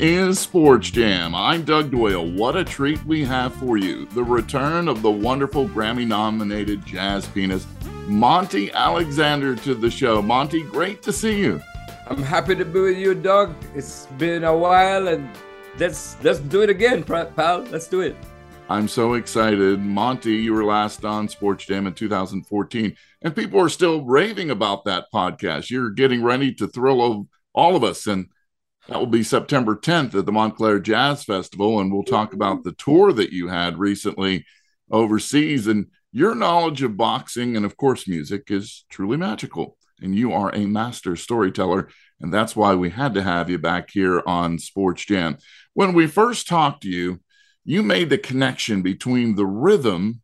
Is Sports Jam. I'm Doug Doyle. What a treat we have for you. The return of the wonderful Grammy nominated jazz pianist, Monty Alexander, to the show. Monty, great to see you. I'm happy to be with you, Doug. It's been a while, and let's let's do it again, pal. Let's do it. I'm so excited. Monty, you were last on Sports Jam in 2014, and people are still raving about that podcast. You're getting ready to thrill all of us, and that will be September 10th at the Montclair Jazz Festival. And we'll talk about the tour that you had recently overseas. And your knowledge of boxing and, of course, music is truly magical. And you are a master storyteller. And that's why we had to have you back here on Sports Jam. When we first talked to you, you made the connection between the rhythm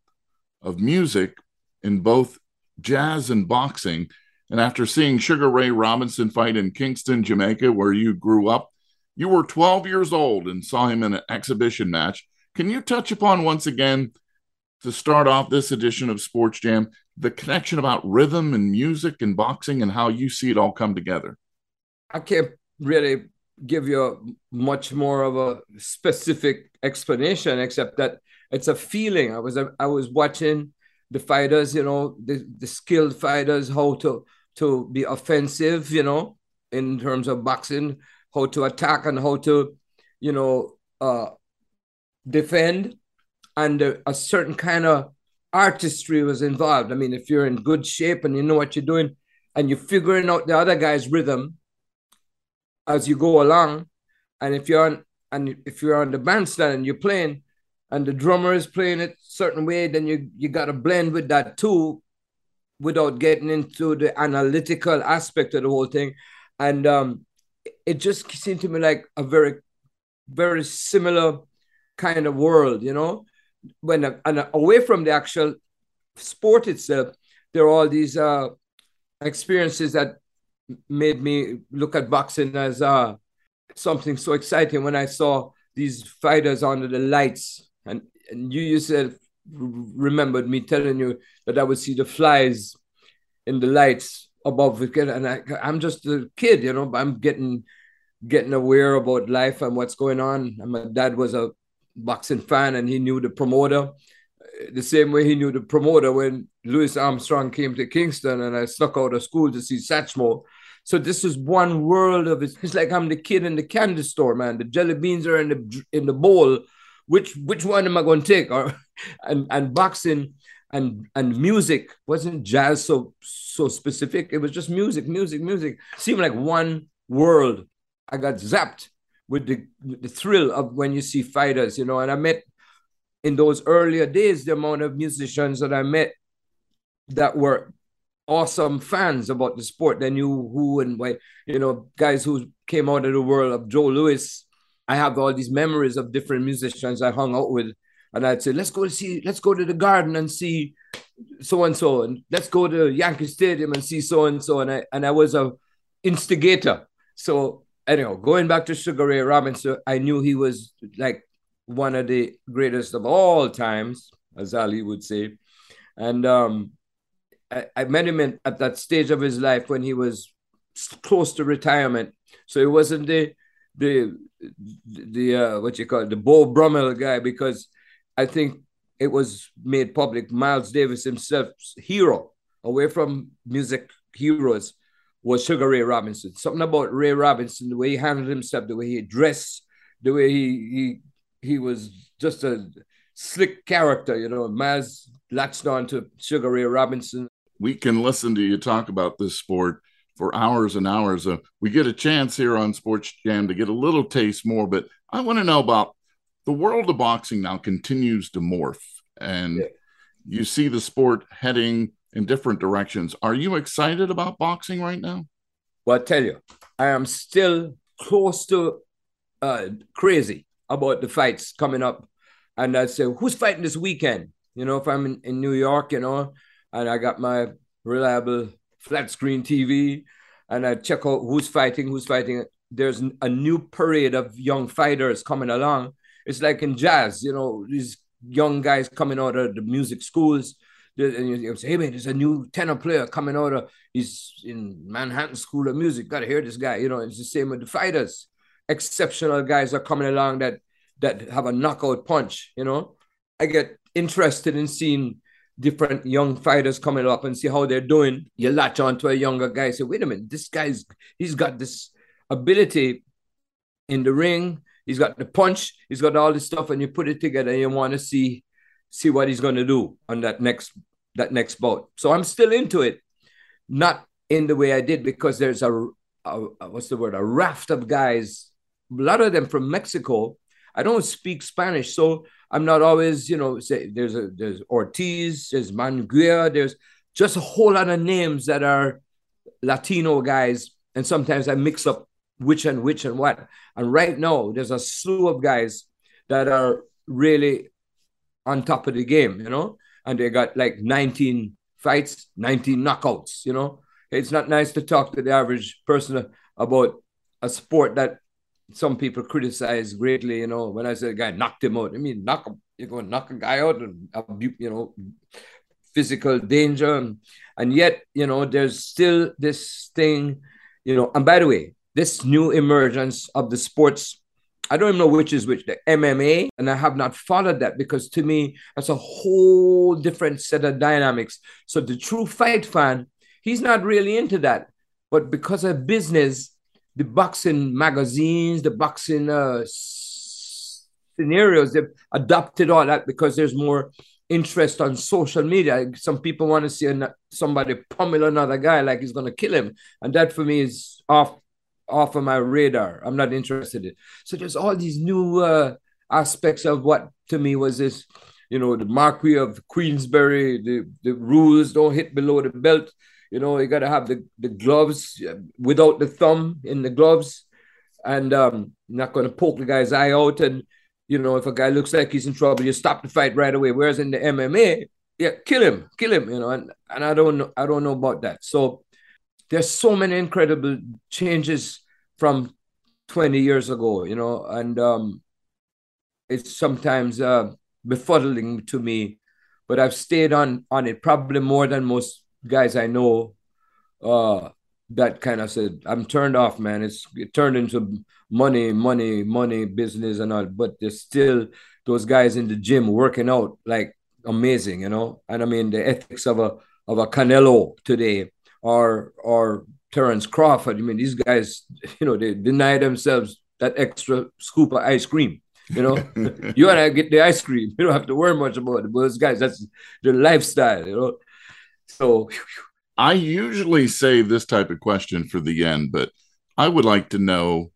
of music in both jazz and boxing and after seeing Sugar Ray Robinson fight in Kingston, Jamaica, where you grew up, you were 12 years old and saw him in an exhibition match. Can you touch upon once again, to start off this edition of Sports Jam, the connection about rhythm and music and boxing and how you see it all come together? I can't really give you much more of a specific explanation, except that it's a feeling. I was I was watching the fighters, you know, the, the skilled fighters, how to to be offensive, you know, in terms of boxing, how to attack and how to, you know, uh, defend. And uh, a certain kind of artistry was involved. I mean, if you're in good shape and you know what you're doing and you're figuring out the other guy's rhythm as you go along, and if you're on and if you're on the bandstand and you're playing and the drummer is playing it certain way, then you you got to blend with that too without getting into the analytical aspect of the whole thing. And um, it just seemed to me like a very, very similar kind of world, you know. When and away from the actual sport itself, there are all these uh, experiences that made me look at boxing as uh, something so exciting. When I saw these fighters under the lights, and, and you yourself remembered me telling you that I would see the flies in the lights above the kid, and I, I'm just a kid, you know. I'm getting getting aware about life and what's going on. And my dad was a boxing fan, and he knew the promoter the same way he knew the promoter when Louis Armstrong came to Kingston, and I snuck out of school to see Satchmo. So this is one world of it. It's like I'm the kid in the candy store, man. The jelly beans are in the in the bowl. Which which one am I going to take? Or and and boxing and and music wasn't jazz so so specific. It was just music, music, music. Seemed like one world. I got zapped with the the thrill of when you see fighters, you know. And I met in those earlier days the amount of musicians that I met that were awesome fans about the sport. They knew who and why, you know, guys who came out of the world of Joe Louis. I have all these memories of different musicians I hung out with and I'd say, let's go see, let's go to the garden and see so and so, and let's go to Yankee Stadium and see so and so. And I and I was a instigator. So anyhow, going back to Sugar Ray Robinson, I knew he was like one of the greatest of all times, as Ali would say. And um, I, I met him at that stage of his life when he was close to retirement. So it wasn't the the the uh, what you call it, the Beau Brummell guy because I think it was made public. Miles Davis himself's hero, away from music heroes, was Sugar Ray Robinson. Something about Ray Robinson, the way he handled himself, the way he dressed, the way he he he was just a slick character, you know. Miles latched on to Sugar Ray Robinson. We can listen to you talk about this sport for hours and hours. Uh, we get a chance here on Sports Jam to get a little taste more, but I want to know about the world of boxing now continues to morph and yeah. you see the sport heading in different directions. Are you excited about boxing right now? Well, I tell you, I am still close to uh, crazy about the fights coming up. And I say, who's fighting this weekend? You know, if I'm in, in New York, you know, and I got my reliable flat screen TV and I check out who's fighting, who's fighting. There's a new parade of young fighters coming along it's like in jazz, you know, these young guys coming out of the music schools. And you say, hey man, there's a new tenor player coming out of he's in Manhattan School of Music. Gotta hear this guy. You know, it's the same with the fighters. exceptional guys are coming along that that have a knockout punch. You know, I get interested in seeing different young fighters coming up and see how they're doing. You latch on to a younger guy, say, wait a minute, this guy's he's got this ability in the ring. He's got the punch. He's got all this stuff, and you put it together. and You want to see see what he's going to do on that next that next bout. So I'm still into it, not in the way I did because there's a, a, what's the word a raft of guys, a lot of them from Mexico. I don't speak Spanish, so I'm not always you know say there's a there's Ortiz, there's Munguia, there's just a whole lot of names that are Latino guys, and sometimes I mix up which and which and what. And right now, there's a slew of guys that are really on top of the game, you know, and they got like 19 fights, 19 knockouts, you know. It's not nice to talk to the average person about a sport that some people criticize greatly, you know. When I say a guy knocked him out, I mean, knock him, going to knock a guy out and, you know, physical danger. And, and yet, you know, there's still this thing, you know, and by the way, this new emergence of the sports I don't even know which is which, the MMA, and I have not followed that because to me, that's a whole different set of dynamics. So the true fight fan, he's not really into that. But because of business, the boxing magazines, the boxing uh, scenarios, they've adopted all that because there's more interest on social media. Some people want to see somebody pummel another guy like he's going to kill him. And that for me is off off of my radar. I'm not interested in. So there's all these new uh, aspects of what to me was this, you know, the Marquis of Queensberry, the, the rules don't hit below the belt. You know, you got to have the, the gloves uh, without the thumb in the gloves. And um, not going to poke the guy's eye out. And, you know, if a guy looks like he's in trouble, you stop the fight right away. Whereas in the MMA, yeah, kill him, kill him, you know, and, and I don't know, I don't know about that. So there's so many incredible changes from 20 years ago, you know, and um, it's sometimes uh, befuddling to me, but I've stayed on on it probably more than most guys I know. Uh, that kind of said, I'm turned off, man. It's it turned into money, money, money business and all, but there's still those guys in the gym working out like amazing, you know. And I mean the ethics of a of a Canelo today or or Terence Crawford. I mean, these guys, you know, they deny themselves that extra scoop of ice cream. You know, you want to get the ice cream. You don't have to worry much about it. But those guys, that's their lifestyle. You know, so. I usually save this type of question for the end, but I would like to know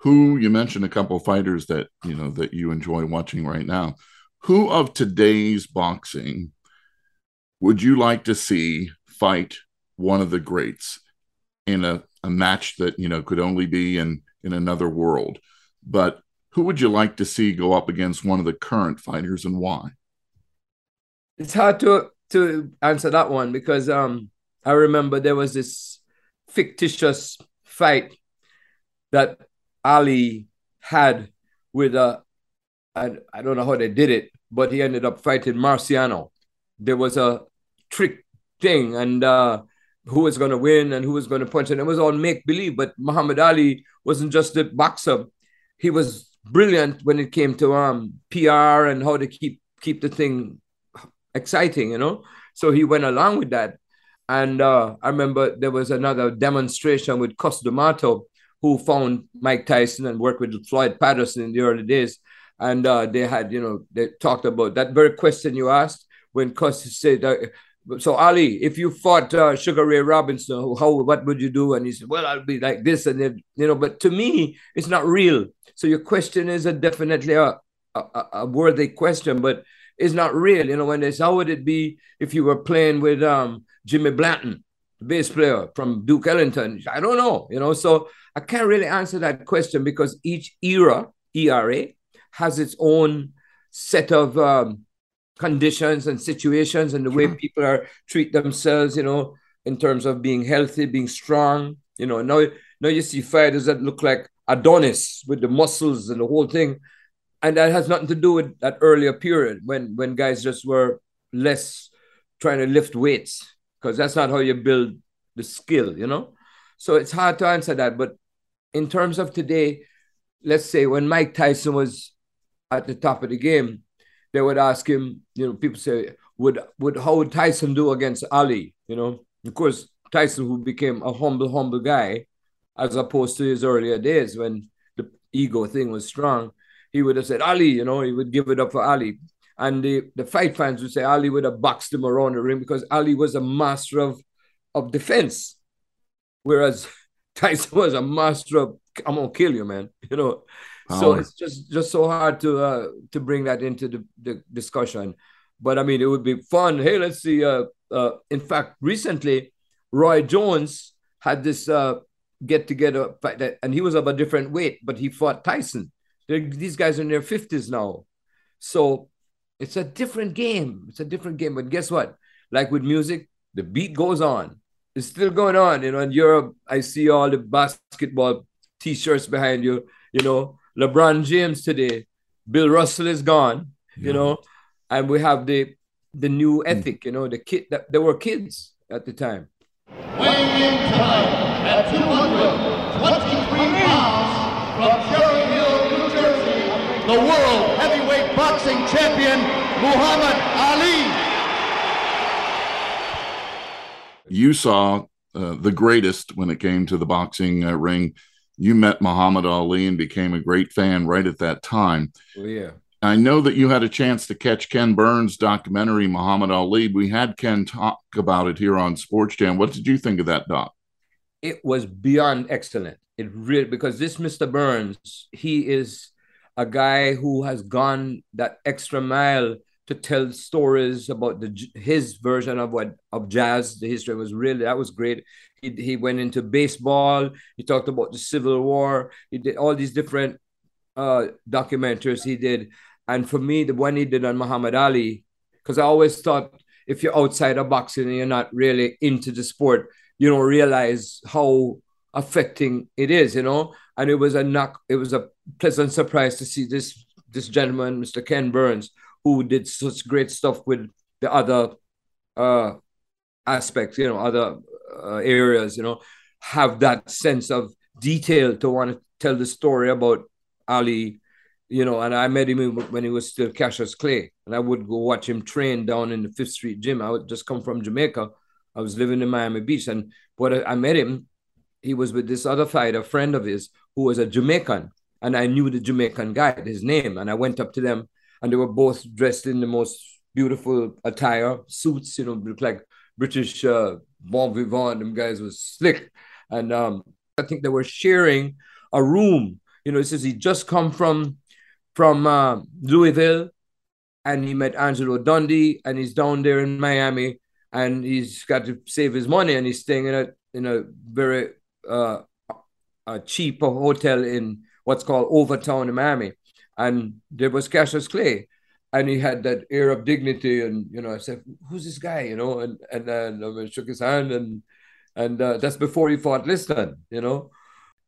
who you mentioned a couple of fighters that you know that you enjoy watching right now. Who of today's boxing would you like to see fight one of the greats in a, a match that you know could only be in in another world but who would you like to see go up against one of the current fighters and why it's hard to to answer that one because um i remember there was this fictitious fight that ali had with I don't know how they did it but he ended up fighting marciano there was a trick thing and uh who was going to win and who was going to punch. And it was all make believe. But Muhammad Ali wasn't just a boxer; he was brilliant when it came to um PR and how to keep keep the thing exciting. You know, so he went along with that. And uh, I remember there was another demonstration with Cus D'Amato, who found Mike Tyson and worked with Floyd Patterson in the early days. And uh, they had, you know, they talked about that very question you asked when Cus said, uh, so Ali, if you fought uh, Sugar Ray Robinson, how what would you do? And he said, well, I'll be like this, and then you know. But to me, it's not real. So your question is a definitely a, a, a worthy question, but it's not real. You know, when they say, how would it be if you were playing with um, Jimmy Blanton, the bass player from Duke Ellington? I don't know. You know, so I can't really answer that question because each era, ERA, has its own set of um, conditions and situations and the way people are treat themselves, you know, in terms of being healthy, being strong. You know, now now you see fighters that look like Adonis with the muscles and the whole thing. And that has nothing to do with that earlier period when when guys just were less trying to lift weights, because that's not how you build the skill, you know. So it's hard to answer that. But in terms of today, let's say when Mike Tyson was at the top of the game, they would ask him, you know, people say, would would how would Tyson do against Ali? You know, of course, Tyson, who became a humble, humble guy, as opposed to his earlier days when the ego thing was strong, he would have said Ali, you know, he would give it up for Ali. And the, the fight fans would say Ali would have boxed him around the ring because Ali was a master of, of defense. Whereas Tyson was a master of I'm gonna kill you, man. You know. So it's just just so hard to uh to bring that into the, the discussion. But I mean it would be fun. Hey, let's see. Uh, uh in fact, recently Roy Jones had this uh get together fight that, and he was of a different weight, but he fought Tyson. They're, these guys are in their 50s now. So it's a different game. It's a different game. But guess what? Like with music, the beat goes on. It's still going on. You know, in Europe, I see all the basketball t-shirts behind you. You know, LeBron James today, Bill Russell is gone. Yeah. You know, and we have the the new hmm. ethic. You know, the kid that there were kids at the time. Weighing in tonight at 223 pounds from Cherry Hill, New Jersey, the world heavyweight boxing champion Muhammad Ali. You saw uh, the greatest when it came to the boxing uh, ring you met Muhammad Ali and became a great fan right at that time. Oh, yeah. I know that you had a chance to catch Ken Burns' documentary, Muhammad Ali. We had Ken talk about it here on Sports Jam. What did you think of that doc? It was beyond excellent. It really because this Mr. Burns, he is a guy who has gone that extra mile to tell stories about the his version of what of jazz. The history was really that was great. He, he went into baseball. He talked about the Civil War. He did all these different uh, documentaries he did. And for me, the one he did on Muhammad Ali, because I always thought if you're outside of boxing and you're not really into the sport, you don't realize how affecting it is, you know. And it was a knock, it was a pleasant surprise to see this this gentleman, Mr. Ken Burns, who did such great stuff with the other uh aspects, you know, other uh, areas, you know, have that sense of detail to want to tell the story about Ali, you know. And I met him when he was still Cassius Clay, and I would go watch him train down in the Fifth Street gym. I would just come from Jamaica. I was living in Miami Beach, and what I met him, he was with this other fighter, a friend of his, who was a Jamaican, and I knew the Jamaican guy, his name, and I went up to them, and they were both dressed in the most beautiful attire, suits, you know, look like British uh, bon vivant. Them guys was slick, and um, I think they were sharing a room. You know, he says he just come from from uh, Louisville, and he met Angelo Dundee, and he's down there in Miami, and he's got to save his money, and he's staying in a in a very uh, a cheap hotel in what's called Overtown in Miami, and there was Cassius Clay, and he had that air of dignity. And you know i said who's this guy? You know and and then I shook his hand and and uh, that's before he fought liston you know?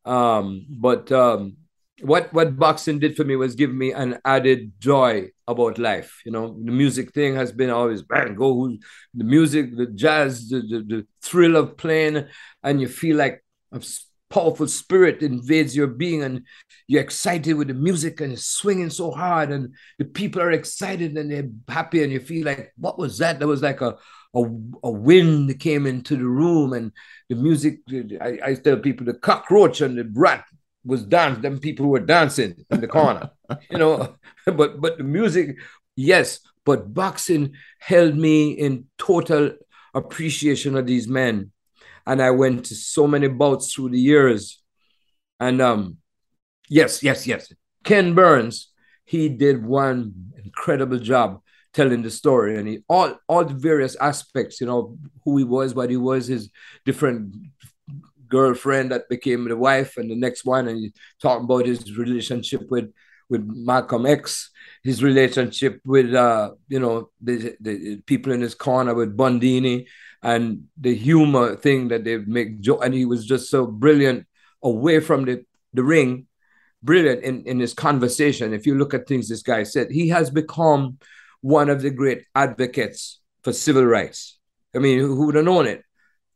Um, but um, what what boxing did for me was give me an added joy about life you know? The music thing has been always bang go the music the jazz the, the, the thrill of playing and you feel like I'm powerful spirit invades your being and you're excited with the music and it's swinging so hard and the people are excited and they're happy and you feel like what was that? That was like a a, a wind came into the room and the music I, I tell people the cockroach and the rat was dancing them people were dancing in the corner you know? But but the music yes but boxing held me in total appreciation of these men and I went to so many bouts through the years. And um, yes, yes, yes. Ken Burns, he did one incredible job telling the story, and he all all the various aspects, you know, who he was, what he was, his different girlfriend that became the wife, and the next one, and he talking about his relationship with with Malcolm X, his relationship with uh, you know the, the people in his corner with Bundini, and the humor thing that they make joke and he was just so brilliant away from the, the ring brilliant in, in his conversation if you look at things this guy said he has become one of the great advocates for civil rights i mean who would have known it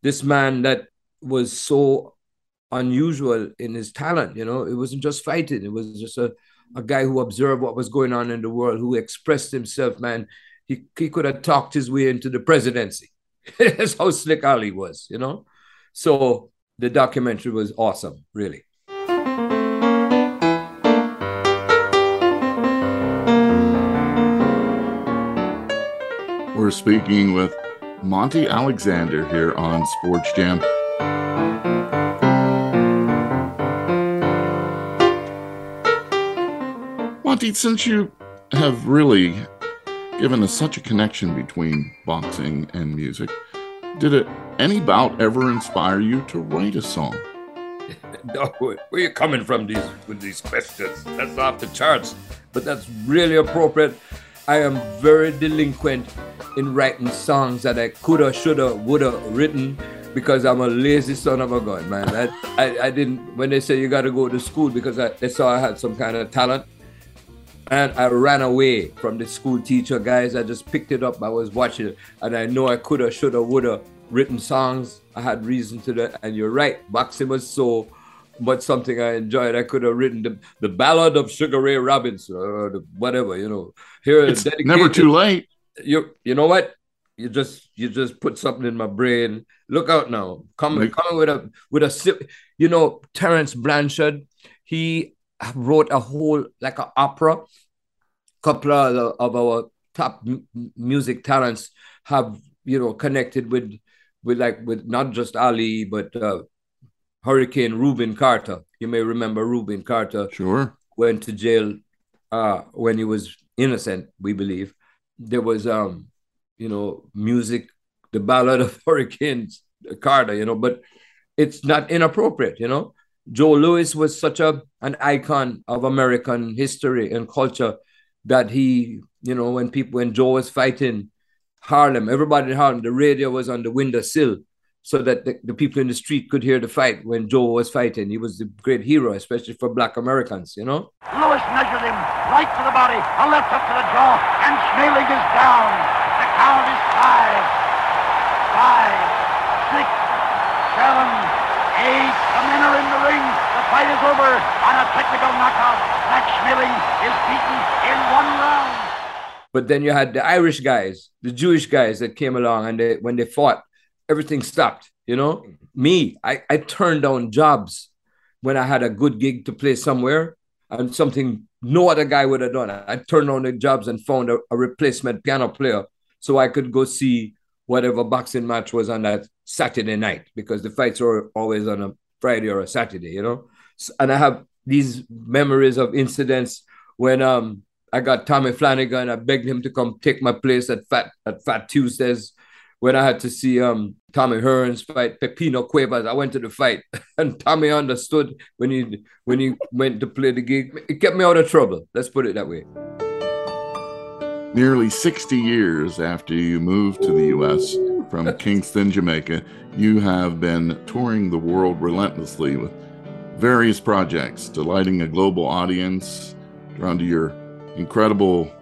this man that was so unusual in his talent. You know, it wasn't just fighting; it was just a a guy who observed what was going on in the world, who expressed himself. Man, he he could have talked his way into the presidency. That's how slick Ali was. You know, so the documentary was awesome, really. We're speaking with Monty Alexander here on Sports Jam. Monty, since you have really given such a connection between boxing and music, did it any bout ever inspire you to write a song? no, where are you coming from these with these questions? That's off the charts, but that's really appropriate. I am very delinquent in writing songs that I coulda, shoulda, woulda written because I'm a lazy son of a gun, man. I, I, I didn't, when they say you got to go to school because I, they saw I had some kind of talent, and I ran away from the school teacher guys. I just picked it up. I was watching it, and I know I coulda, shoulda, woulda written songs. I had reason to that. And you're right, boxing was so much something I enjoyed. I could have written the, the Ballad of Sugar Ray Robinson or the, whatever, you know. Here, it's never too late you you know what? You just you just put something in my brain. Look out now. Coming coming with a with a you know Terence Blanchard. He wrote a whole like an opera. Couple of, of our top m- music talents have you know connected with with like with not just Ali but uh, Hurricane Rubin Carter. You may remember Rubin Carter. Sure. Went to jail uh, when he was innocent, we believe there was um you know music the ballad of Hurricane carter you know but it's not inappropriate you know joe Louis was such a an icon of american history and culture that he you know when people when joe was fighting harlem everybody in harlem the radio was on the windowsill so that the, the, people in the street could hear the fight when Joe was fighting. He was a great hero, especially for black Americans, you know? Louis measured him right to the body, a left hook to the jaw, and Schmeling is down. The count is five, five, six, seven, eight. The men are in the ring. The fight is over on a technical knockout. Is beaten in one round. But then you had the Irish guys, the Jewish guys that came along, and they, when they fought, everything stopped. You know, me, I, I turned down jobs when I had a good gig to play somewhere and something no other guy would have done. I turned down the jobs and found a, a replacement piano player so I could go see whatever boxing match was on that Saturday night because the fights were always on a Friday or a Saturday, you know. And I have these memories of incidents when um I got Tommy Flanagan. I begged him to come take my place at Fat at Fat Tuesdays when I had to see um Tommy Hearns fight Pipino Cuevas. I went to the fight, and Tommy understood when he when he went to play the gig. It kept me out of trouble. Let's put it that way. Nearly 60 years after you moved to the U.S. from Kingston, Jamaica, you have been touring the world relentlessly with various projects, delighting a global audience, drawn to your incredible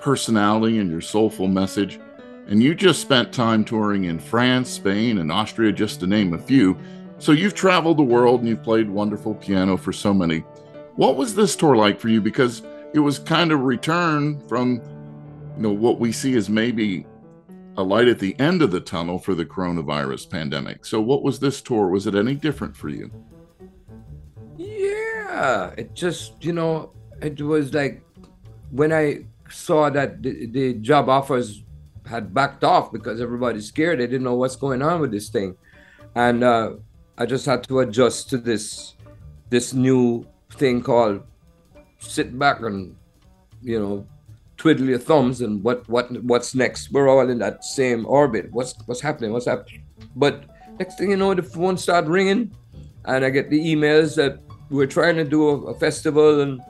personality and your soulful message. And you just spent time touring in France, Spain, and Austria, just to name a few. So you've traveled the world and you've played wonderful piano for so many. What was this tour like for you? Because it was kind of return from, you know, what we see as maybe a light at the end of the tunnel for the coronavirus pandemic. So what was this tour? Was it any different for you? Yeah, it just, you know, it was like when I saw that the, the job offers had backed off because everybody's scared. They didn't know what's going on with this thing, and uh, I just had to adjust to this this new thing called sit back and you know twiddle your thumbs and what what what's next. We're all in that same orbit. What's what's happening? What's happening? But next thing you know, the phone start ringing, and I get the emails that we're trying to do a, a festival and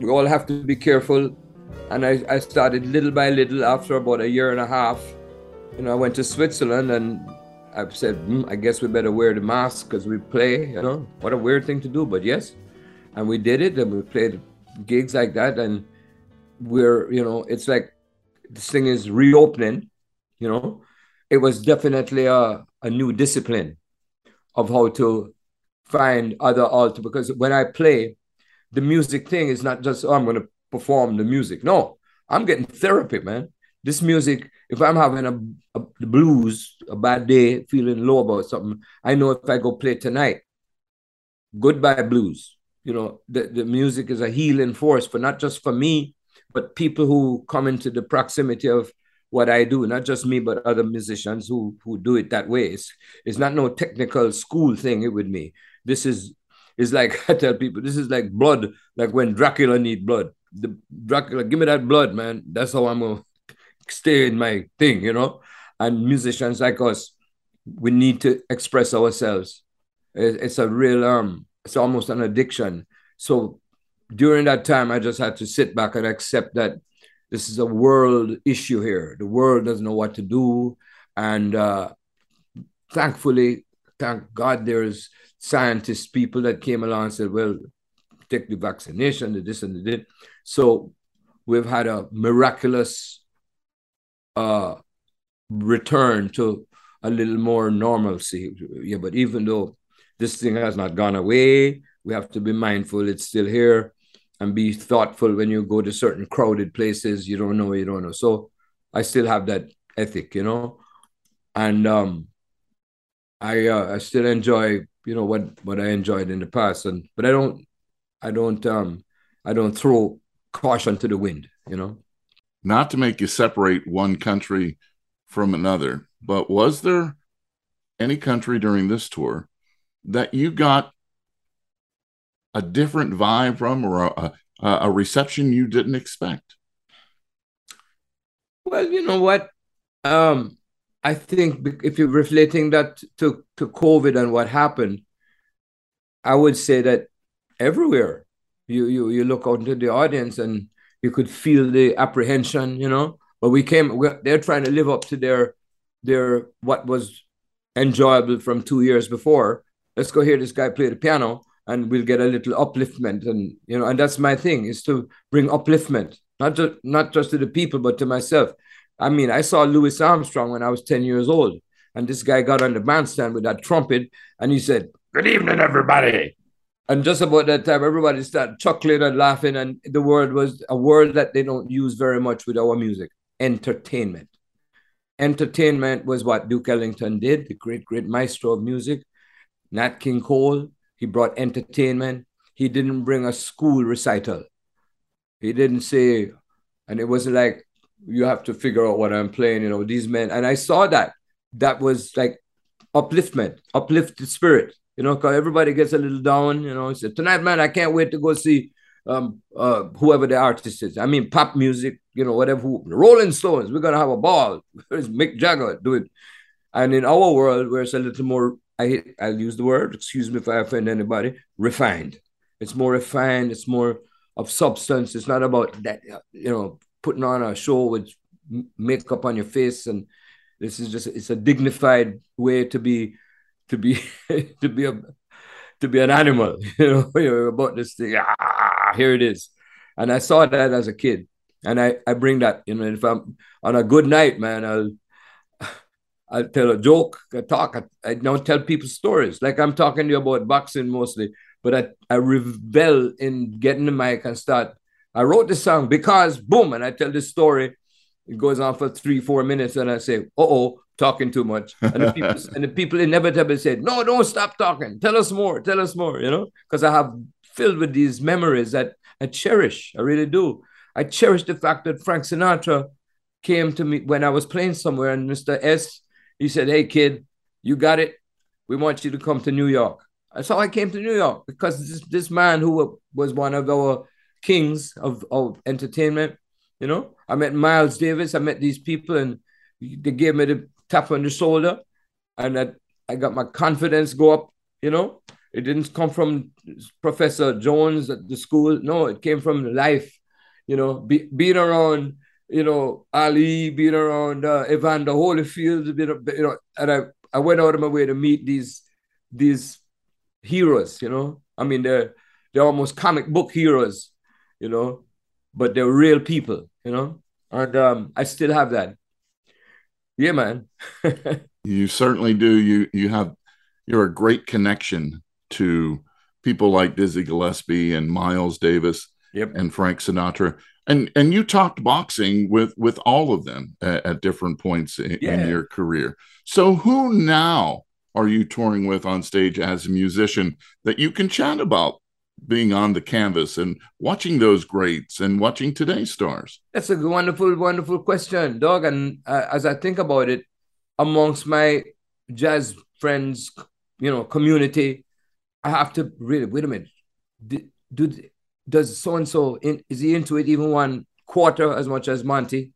we all have to be careful and I, I started little by little after about a year and a half. You know, I went to Switzerland and I said, mm, I guess we better wear the mask because we play, you know, what a weird thing to do, but yes. And we did it and we played gigs like that. And we're, you know, it's like this thing is reopening, you know. It was definitely a, a new discipline of how to find other alter because when I play, the music thing is not just oh, I'm going to perform the music. No, I'm getting therapy, man. This music, if I'm having a, a blues, a bad day, feeling low about something, I know if I go play tonight, goodbye blues. You know, the, the music is a healing force for not just for me, but people who come into the proximity of what I do, not just me, but other musicians who who do it that way. It's, it's not no technical school thing with me. This is is like I tell people, this is like blood, like when Dracula need blood. The Dracula, give me that blood, man. That's how I'm gonna stay in my thing, you know. And musicians like us, we need to express ourselves. It's a real um, it's almost an addiction. So during that time, I just had to sit back and accept that this is a world issue here. The world doesn't know what to do. And uh, thankfully, thank God there's scientists, people that came along and said, well, take the vaccination, the this and the that. So we've had a miraculous uh, return to a little more normalcy. Yeah, but even though this thing has not gone away, we have to be mindful it's still here and be thoughtful when you go to certain crowded places. You don't know, you don't know. So I still have that ethic, you know, and um, I uh, I still enjoy you know what what I enjoyed in the past, and but I don't I don't um I don't throw caution to the wind, you know. Not to make you separate one country from another, but was there any country during this tour that you got a different vibe from or a, a, a reception you didn't expect? Well, you know what? Um, I think if you're reflecting that to, to COVID and what happened, I would say that everywhere you, you, you look out into the audience and you could feel the apprehension, you know. But we came, we, they're trying to live up to their their what was enjoyable from two years before. Let's go hear this guy play the piano and we'll get a little upliftment and you know and that's my thing is to bring upliftment not just not just to the people but to myself i mean i saw louis armstrong when i was 10 years old and this guy got on the bandstand with that trumpet and he said good evening everybody and just about that time everybody started chuckling and laughing and the word was a word that they don't use very much with our music entertainment entertainment was what duke ellington did the great great maestro of music nat king cole he brought entertainment. He didn't bring a school recital. He didn't say, and it wasn't like you have to figure out what I'm playing, you know, these men. And I saw that. That was like upliftment, uplift the spirit, you know, because everybody gets a little down, you know. Said, Tonight, man, I can't wait to go see um, uh, whoever the artist is. I mean, pop music, you know, whatever. Who, Rolling Stones, we're to have a ball. There's Mick Jagger doing. And in our world, where it's a little more I I'll use the word, excuse me if I offend anybody, refined. It's more refined, it's more of substance. It's not about that, you know, putting on a show with makeup on your face and this is just it's a dignified way to be to be to be a to be an animal, you know, you're about this thing. Ah, here it is. And I saw that as a kid. And I, I bring that, you know, if I'm on a good night, man, i'll I'll tell a joke, I talk, I, I don't tell people stories. Like I'm talking to you about boxing mostly, but I, I revel in getting the mic and start. I wrote the song because boom, and I tell this story. It goes on for three, four minutes, and I say, "Uh oh, talking too much." And the people, and the people inevitably said, "No, don't stop talking. Tell us more. Tell us more." You know, because I have filled with these memories that I cherish. I really do. I cherish the fact that Frank Sinatra came to me when I was playing somewhere, and Mr. S he said, Hey, kid, you got it. We want you to come to New York. That's how I came to New York because this, this man who was one of our kings of, of entertainment, you know, I met Miles Davis. I met these people and they gave me the tap on the shoulder and I, I got my confidence go up, you know. It didn't come from Professor Jones at the school. No, it came from life, you know, be, being around you know, Ali, being around uh, Evander Holyfield, you know, and I, I went out of my way to meet these these heroes, you know. I mean, they're they're almost comic book heroes, you know, but they're real people, you know. And um, I still have that. Yeah, man. you certainly do. You you have you're a great connection to people like Dizzy Gillespie and Miles Davis Yep. and Frank Sinatra. And and you talked boxing with with all of them at, at different points in, Yeah. in your career. So who now are you touring with on stage as a musician that you can chat about being on the canvas and watching those greats and watching today's stars? That's a wonderful, wonderful question, Doug. And uh, as I think about it, amongst my jazz friends, you know, community, I have to really wait a minute. Do, do does so and so is he into it even one quarter as much as Monty?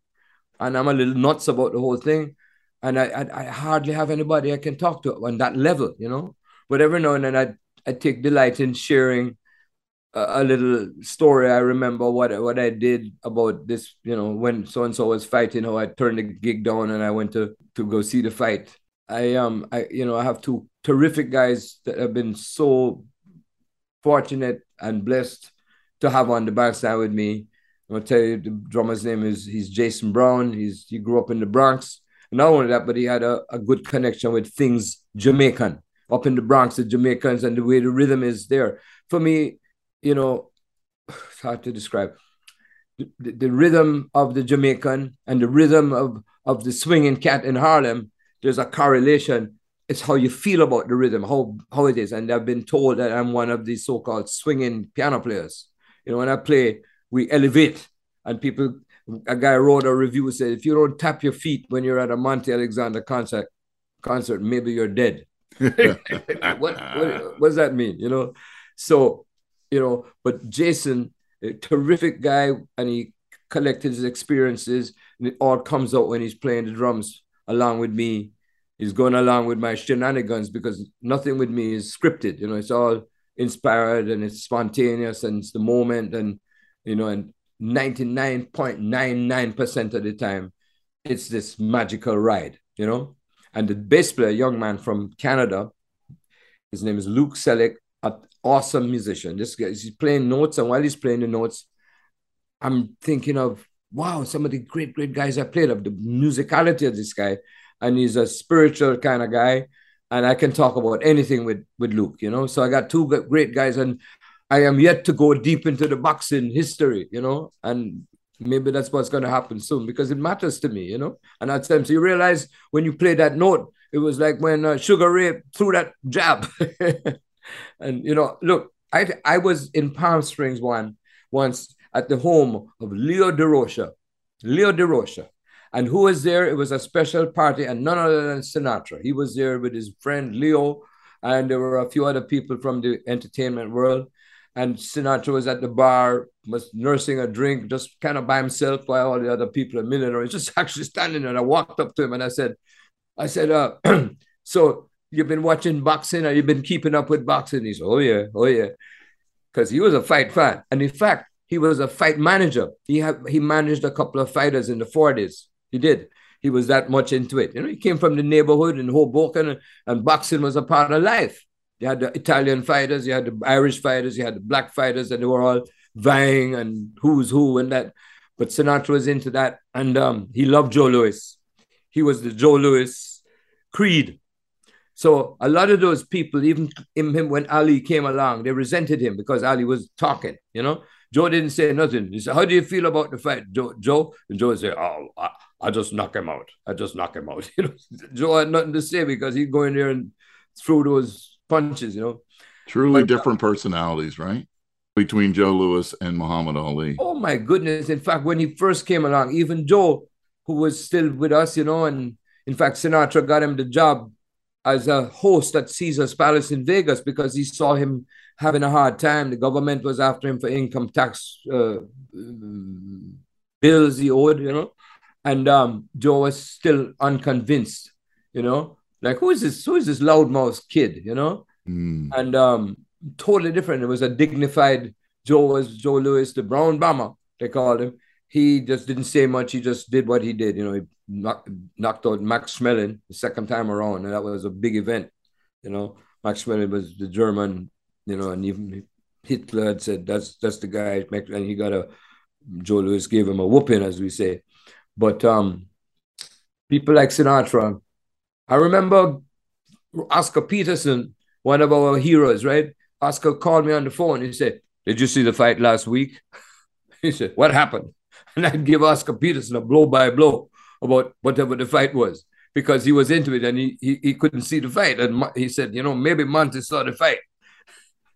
And I'm a little nuts about the whole thing, and I I, I hardly have anybody I can talk to on that level, you know. But every now and then I I take delight in sharing a, little story. I remember what what I did about this, you know, when so and so was fighting, how I turned the gig down and I went to to go see the fight. I um I you know I have two terrific guys that have been so fortunate and blessed to have on the backside with me. I'm gonna tell you the drummer's name is he's Jason Brown. He's he grew up in the Bronx. And not only that, but he had a, a good connection with things Jamaican up in the Bronx, the Jamaicans, and the way the rhythm is there. For me, you know, it's hard to describe. The, the, the rhythm of the Jamaican and the rhythm of, of the swinging cat in Harlem, there's a correlation. It's how you feel about the rhythm, how, how it is. And I've been told that I'm one of these so-called swinging piano players. You know, when I play, we elevate. And people, a guy wrote a review said, if you don't tap your feet when you're at a Monty Alexander concert, concert, maybe you're dead. what, what, what does that mean? You know, so you know, but Jason, a terrific guy, and he collected his experiences, and it all comes out when he's playing the drums along with me. He's going along with my shenanigans because nothing with me is scripted. You know, it's all inspired and it's spontaneous and it's the moment and you know, and 99.99% of the time, it's this magical ride, you know. And the bass player, young man from Canada, his name is Luke Sellick, an awesome musician. This guy, he's playing notes, and while he's playing the notes, I'm thinking of wow, some of the great, great guys I played of the musicality of this guy. And he's a spiritual kind of guy. And I can talk about anything with, with Luke, you know. So I got two great guys, and I am yet to go deep into the boxing history, you know, and maybe that's what's going to happen soon because it matters to me, you know. And at times you realize when you play that note, it was like when uh, Sugar Ray threw that jab. and you know, look, I I was in Palm Springs one once at the home of Leo Durocher, Leo Durocher. And who was there? It was a special party, and none other than Sinatra. He was there with his friend Leo, and there were a few other people from the entertainment world. And Sinatra was at the bar, was nursing a drink, just kind of by himself while all the other people are millionaires, just actually standing there. And I walked up to him and I said, I said, uh, so you've been watching boxing or you've been keeping up with boxing? He said, Oh yeah, oh yeah. Because he was a fight fan. And in fact, he was a fight manager. He he managed a couple of fighters in the 40s. He did. He was that much into it. You know, he came from the neighborhood in Hoboken and, and boxing was a part of life. You had the Italian fighters, you had the Irish fighters, you had the black fighters, and they were all vying and who's who and that. But Sinatra was into that, and um, he loved Joe Louis. He was the Joe Louis creed. So a lot of those people, even him when Ali came along, they resented him because Ali was talking. You know, Joe didn't say nothing. He said, "How do you feel about the fight, Joe?" Joe and Joe said, "Oh, I, I just knock him out. I just knock him out." You know, Joe had nothing to say because he'd go in there and throw those punches, you know. Truly but, uh, different personalities, right? Between Joe Louis and Muhammad Ali. Oh my goodness. In fact, when he first came along, even Joe, who was still with us, you know, and in fact, Sinatra got him the job as a host at Caesar's Palace in Vegas because he saw him having a hard time. The government was after him for income tax uh, bills he owed, you know. And um, Joe was still unconvinced, you know like who is this who is this loudmouth kid you know mm. and um totally different it was a dignified joe was joe Louis, the brown bomber they called him he just didn't say much he just did what he did you know he knocked, knocked out max schmeling the second time around and that was a big event you know max schmeling was the german you know and even hitler had said that's that's the guy and he got a joe louis gave him a whooping as we say but um people like sinatra I remember Oscar Peterson one of our heroes, right? Oscar called me on the phone. He said, Did you see the fight last week? he said, What happened? And I'd give Oscar Peterson a blow by blow about whatever the fight was because he was into it and he, he, he couldn't see the fight. And he said, You know, maybe Monty saw the fight.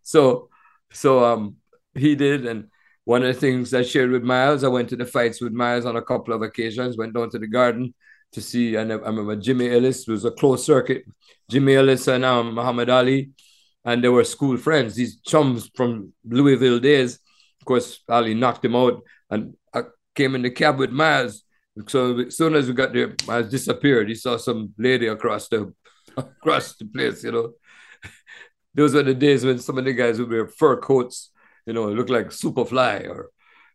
So, so um, he did. And one of the things I shared with Miles, I went to the fights with Miles on a couple of occasions, went down to the garden to see, and I remember Jimmy Ellis was a close circuit. Jimmy Ellis and um, Muhammad Ali and they were school friends, these chums from Louisville days. Of course, Ali knocked him out, and came in the cab with Miles. So as soon as we got there, Miles disappeared. He saw some lady across the across the place, you know. Those were the days when some of the guys would wear fur coats, you know, look like Superfly or,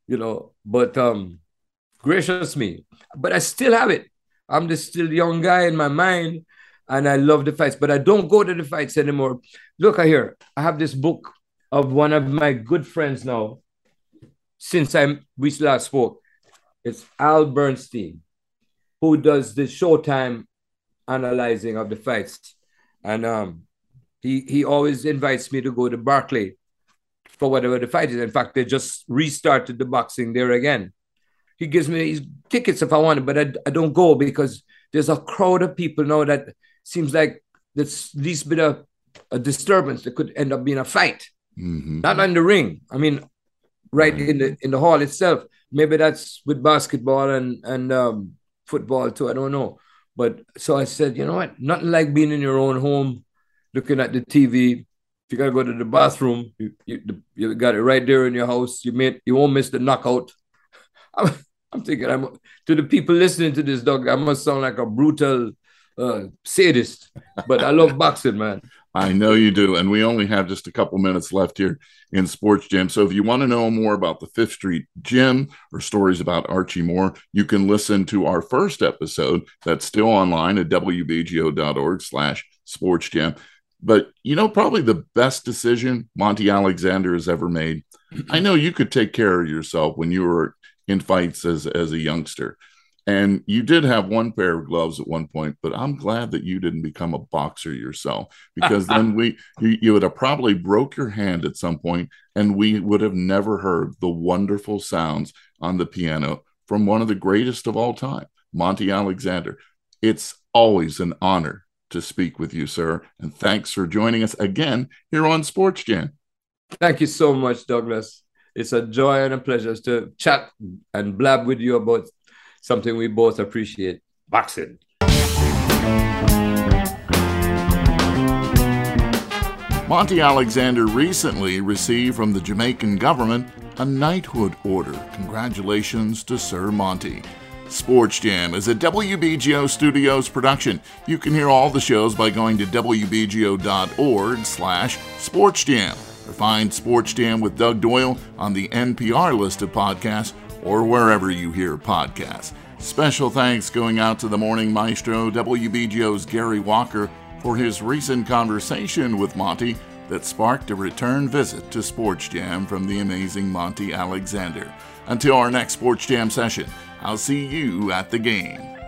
you know, but um gracious me. But I still have it. I'm the still young guy in my mind and I love the fights, but I don't go to the fights anymore. Look I here, I have this book of one of my good friends now. Since I'm we last spoke, it's Al Bernstein, who does the Showtime analyzing of the fights, and um, he he always invites me to go to Barclay for whatever the fight is. In fact, they just restarted the boxing there again. He gives me his tickets if I want it, but I, I don't go because there's a crowd of people now that seems like there's least bit of a disturbance that could end up being a fight. Mm-hmm. Not in the ring. I mean, right in the in the hall itself. Maybe that's with basketball and and um, football too. I don't know. But so I said, you know what? Nothing like being in your own home, looking at the TV. If you gotta go to the bathroom, you, you, you got it right there in your house. You may you won't miss the knockout. I'm, I'm thinking, I'm to the people listening to this Doug. I must sound like a brutal uh, sadist, but I love boxing, man. I know you do. And we only have just a couple minutes left here in Sports Jam. So if you want to know more about the Fifth Street Gym or stories about Archie Moore, you can listen to our first episode that's still online at wbgo.org slash sports jam. But you know, probably the best decision Monty Alexander has ever made. I know you could take care of yourself when you were in fights as, as a youngster. And you did have one pair of gloves at one point, but I'm glad that you didn't become a boxer yourself because then we you, you, would have probably broke your hand at some point and we would have never heard the wonderful sounds on the piano from one of the greatest of all time, Monty Alexander. It's always an honor to speak with you, sir, and thanks for joining us again here on Sports Jam. Thank you so much, Douglas. It's a joy and a pleasure to chat and blab with you about something we both appreciate boxing. Monty Alexander recently received from the Jamaican government a knighthood order. Congratulations to Sir Monty. Sports Jam is a WBGO Studios production. You can hear all the shows by going to wbgo.org slash sportsjam or find Sports Jam with Doug Doyle on the NPR list of podcasts or wherever you hear podcasts. Special thanks going out to the morning maestro, WBGO's Gary Walker, for his recent conversation with Monty that sparked a return visit to Sports Jam from the amazing Monty Alexander. Until our next Sports Jam session, I'll see you at the game.